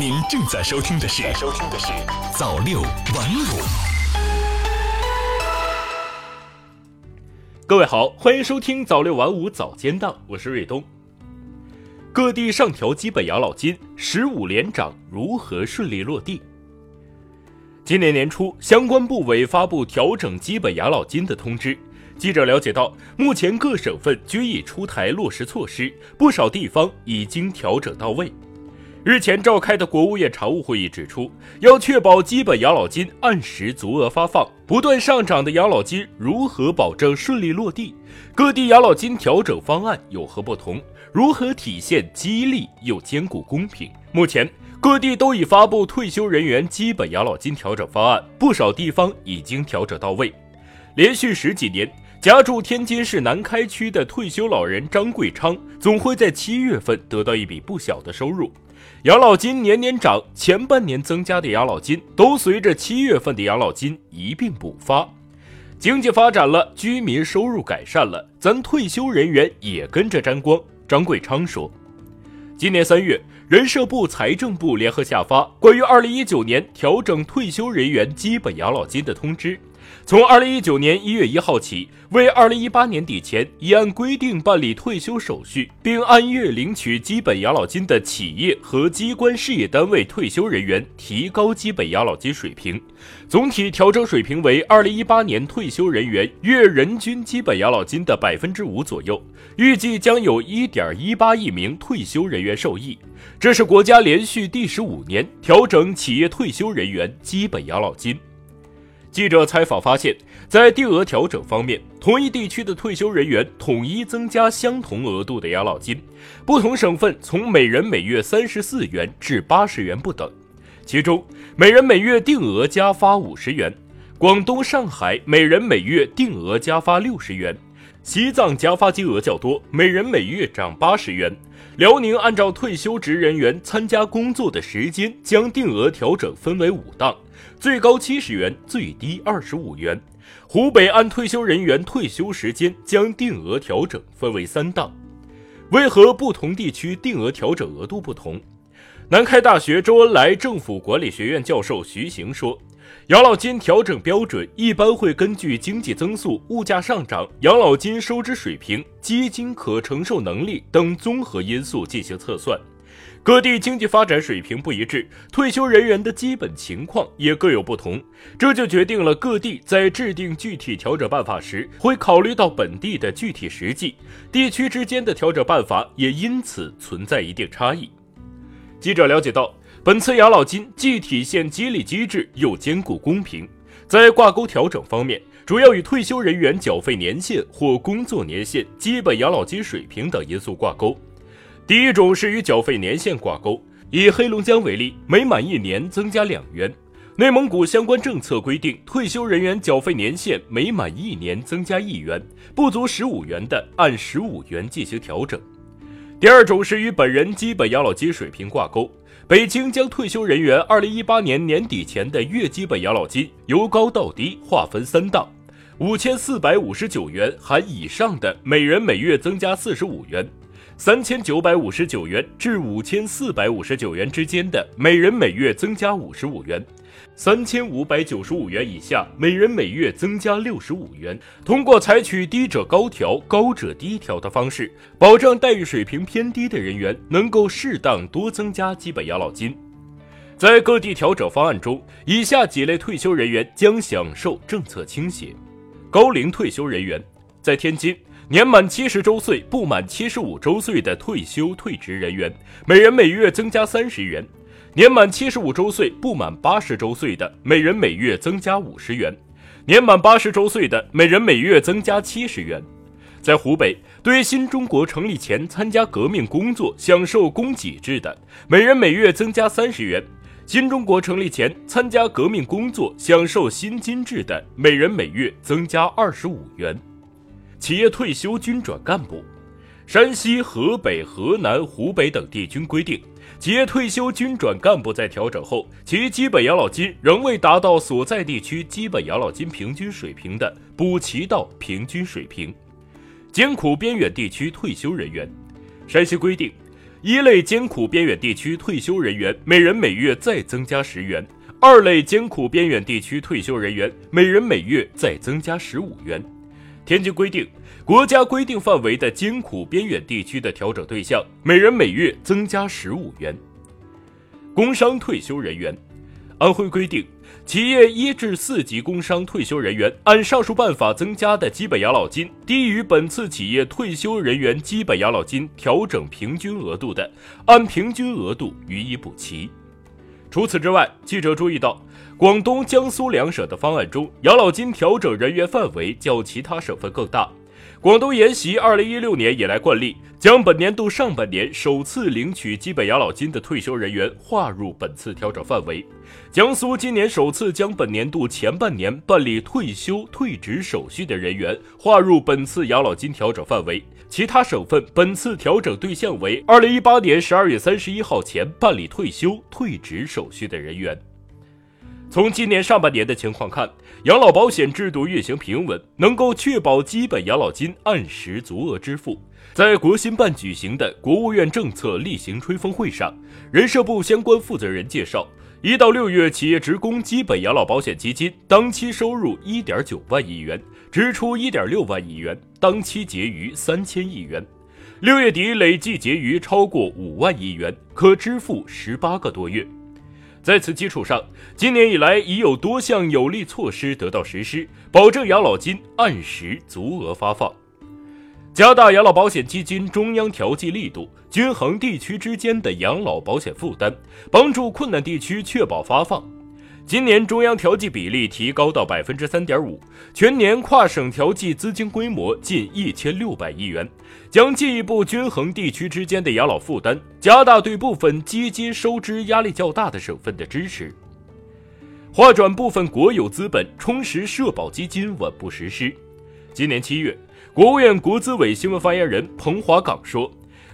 您正在收听的是《收听的是早六晚五》。各位好，欢迎收听早六晚五早间档，我是瑞东。各地上调基本养老金，十五连涨如何顺利落地？今年年初，相关部委发布调整基本养老金的通知。记者了解到，目前各省份均已出台落实措施，不少地方已经调整到位。日前召开的国务院常务会议指出，要确保基本养老金按时足额发放，不断上涨的养老金如何保证顺利落地？各地养老金调整方案有何不同？如何体现激励又兼顾公平？目前各地都已发布退休人员基本养老金调整方案，不少地方已经调整到位。连续十几年，家住天津市南开区的退休老人张贵昌，总会在七月份得到一笔不小的收入。养老金年年涨，前半年增加的养老金都随着七月份的养老金一并补发。经济发展了，居民收入改善了，咱退休人员也跟着沾光。张贵昌说：“今年三月，人社部、财政部联合下发关于二零一九年调整退休人员基本养老金的通知。”从二零一九年一月一号起，为二零一八年底前已按规定办理退休手续，并按月领取基本养老金的企业和机关事业单位退休人员提高基本养老金水平，总体调整水平为二零一八年退休人员月人均基本养老金的百分之五左右。预计将有一点一八亿名退休人员受益。这是国家连续第十五年调整企业退休人员基本养老金。记者采访发现，在定额调整方面，同一地区的退休人员统一增加相同额度的养老金，不同省份从每人每月三十四元至八十元不等。其中，每人每月定额加发五十元，广东、上海每人每月定额加发六十元，西藏加发金额较多，每人每月涨八十元。辽宁按照退休职人员参加工作的时间，将定额调整分为五档。最高七十元，最低二十五元。湖北按退休人员退休时间将定额调整分为三档。为何不同地区定额调整额度不同？南开大学周恩来政府管理学院教授徐行说，养老金调整标准一般会根据经济增速、物价上涨、养老金收支水平、基金可承受能力等综合因素进行测算。各地经济发展水平不一致，退休人员的基本情况也各有不同，这就决定了各地在制定具体调整办法时，会考虑到本地的具体实际，地区之间的调整办法也因此存在一定差异。记者了解到，本次养老金既体现激励机制，又兼顾公平。在挂钩调整方面，主要与退休人员缴费年限或工作年限、基本养老金水平等因素挂钩。第一种是与缴费年限挂钩，以黑龙江为例，每满一年增加两元；内蒙古相关政策规定，退休人员缴费年限每满一年增加一元，不足十五元的按十五元进行调整。第二种是与本人基本养老金水平挂钩，北京将退休人员二零一八年年底前的月基本养老金由高到低划分三档，五千四百五十九元含以上的，每人每月增加四十五元。三千九百五十九元至五千四百五十九元之间的，每人每月增加五十五元；三千五百九十五元以下，每人每月增加六十五元。通过采取低者高调、高者低调的方式，保障待遇水平偏低的人员能够适当多增加基本养老金。在各地调整方案中，以下几类退休人员将享受政策倾斜：高龄退休人员，在天津。年满七十周岁不满七十五周岁的退休退职人员，每人每月增加三十元；年满七十五周岁不满八十周岁的，每人每月增加五十元；年满八十周岁的，每人每月增加七十元。在湖北，对于新中国成立前参加革命工作、享受供给制的，每人每月增加三十元；新中国成立前参加革命工作、享受薪金制的，每人每月增加二十五元。企业退休军转干部，山西、河北、河南、湖北等地均规定，企业退休军转干部在调整后，其基本养老金仍未达到所在地区基本养老金平均水平的，补齐到平均水平。艰苦边远地区退休人员，山西规定，一类艰苦边远地区退休人员每人每月再增加十元；二类艰苦边远地区退休人员每人每月再增加十五元。天津规定，国家规定范围的艰苦边远地区的调整对象，每人每月增加十五元。工伤退休人员，安徽规定。企业一至四级工伤退休人员按上述办法增加的基本养老金低于本次企业退休人员基本养老金调整平均额度的，按平均额度予以补齐。除此之外，记者注意到，广东、江苏两省的方案中，养老金调整人员范围较其他省份更大。广东沿袭二零一六年以来惯例，将本年度上半年首次领取基本养老金的退休人员划入本次调整范围。江苏今年首次将本年度前半年办理退休退职手续的人员划入本次养老金调整范围。其他省份本次调整对象为二零一八年十二月三十一号前办理退休退职手续的人员。从今年上半年的情况看，养老保险制度运行平稳，能够确保基本养老金按时足额支付。在国新办举行的国务院政策例行吹风会上，人社部相关负责人介绍，一到六月企业职工基本养老保险基金当期收入一点九万亿元，支出一点六万亿元，当期结余三千亿元，六月底累计结余超过五万亿元，可支付十八个多月。在此基础上，今年以来已有多项有力措施得到实施，保证养老金按时足额发放，加大养老保险基金中央调剂力度，均衡地区之间的养老保险负担，帮助困难地区确保发放。今年中央调剂比例提高到百分之三点五，全年跨省调剂资金规模近一千六百亿元，将进一步均衡地区之间的养老负担，加大对部分基金收支压力较大的省份的支持。划转部分国有资本充实社保基金稳步实施。今年七月，国务院国资委新闻发言人彭华岗说。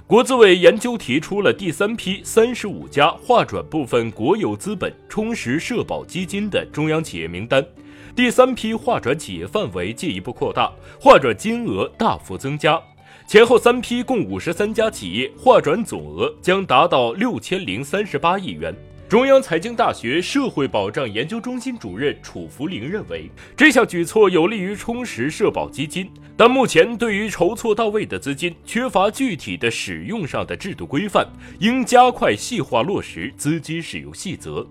国资委研究提出了第三批三十五家划转部分国有资本充实社保基金的中央企业名单，第三批划转企业范围进一步扩大，划转金额大幅增加，前后三批共五十三家企业划转总额将达到六千零三十八亿元。中央财经大学社会保障研究中心主任楚福林认为，这项举措有利于充实社保基金，但目前对于筹措到位的资金缺乏具体的使用上的制度规范，应加快细化落实资金使用细则，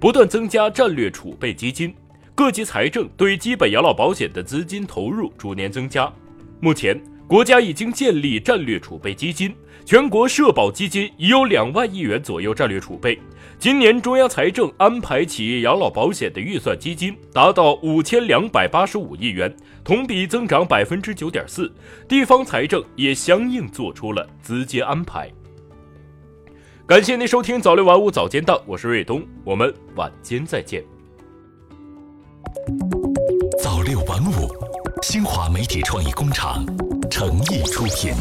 不断增加战略储备基金。各级财政对基本养老保险的资金投入逐年增加，目前。国家已经建立战略储备基金，全国社保基金已有两万亿元左右战略储备。今年中央财政安排企业养老保险的预算基金达到五千两百八十五亿元，同比增长百分之九点四。地方财政也相应做出了资金安排。感谢您收听早六晚五早间档，我是瑞东，我们晚间再见。早六晚五，新华媒体创意工厂。诚意出品。